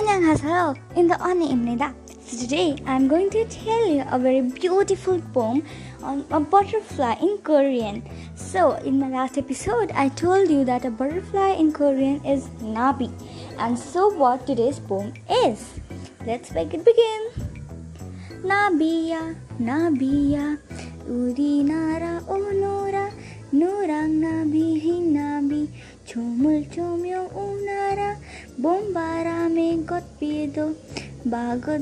Annyeonghaseyo in the Ani Imnida. So today I'm going to tell you a very beautiful poem on a butterfly in Korean. So in my last episode I told you that a butterfly in Korean is nabi. And so what today's poem is. Let's make it begin. 나비야 나비야 우리 나라 오너라 노랑 나비 흰 나비 조물조물 오나라 봄바람 bagot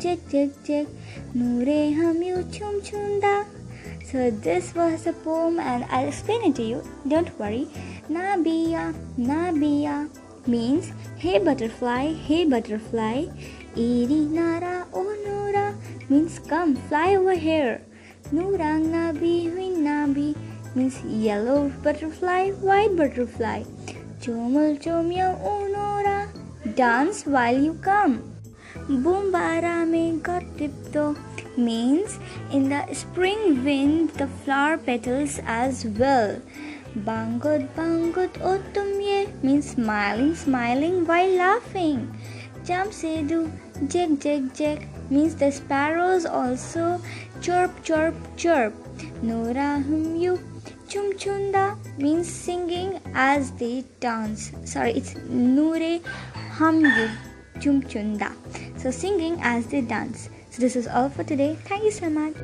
jek jek jek. Nure chum chunda so this was a poem and I'll explain it to you. Don't worry. Nabiya nabiya means hey butterfly hey butterfly. Iri nara oh nura means come fly over here. Nurang nabi win nabi means yellow butterfly white butterfly. Chomul chomya onora dance while you come. Bumbara me got tipto means in the spring wind the flower petals as well. Bangut bangut otumye means smiling smiling while laughing. Jamsedu jig jig jig means the sparrows also chirp chirp chirp. Nora humyu chum chunda means singing as they dance. Sorry, it's Nure humyu chum chunda. So singing as they dance. So this is all for today. Thank you so much.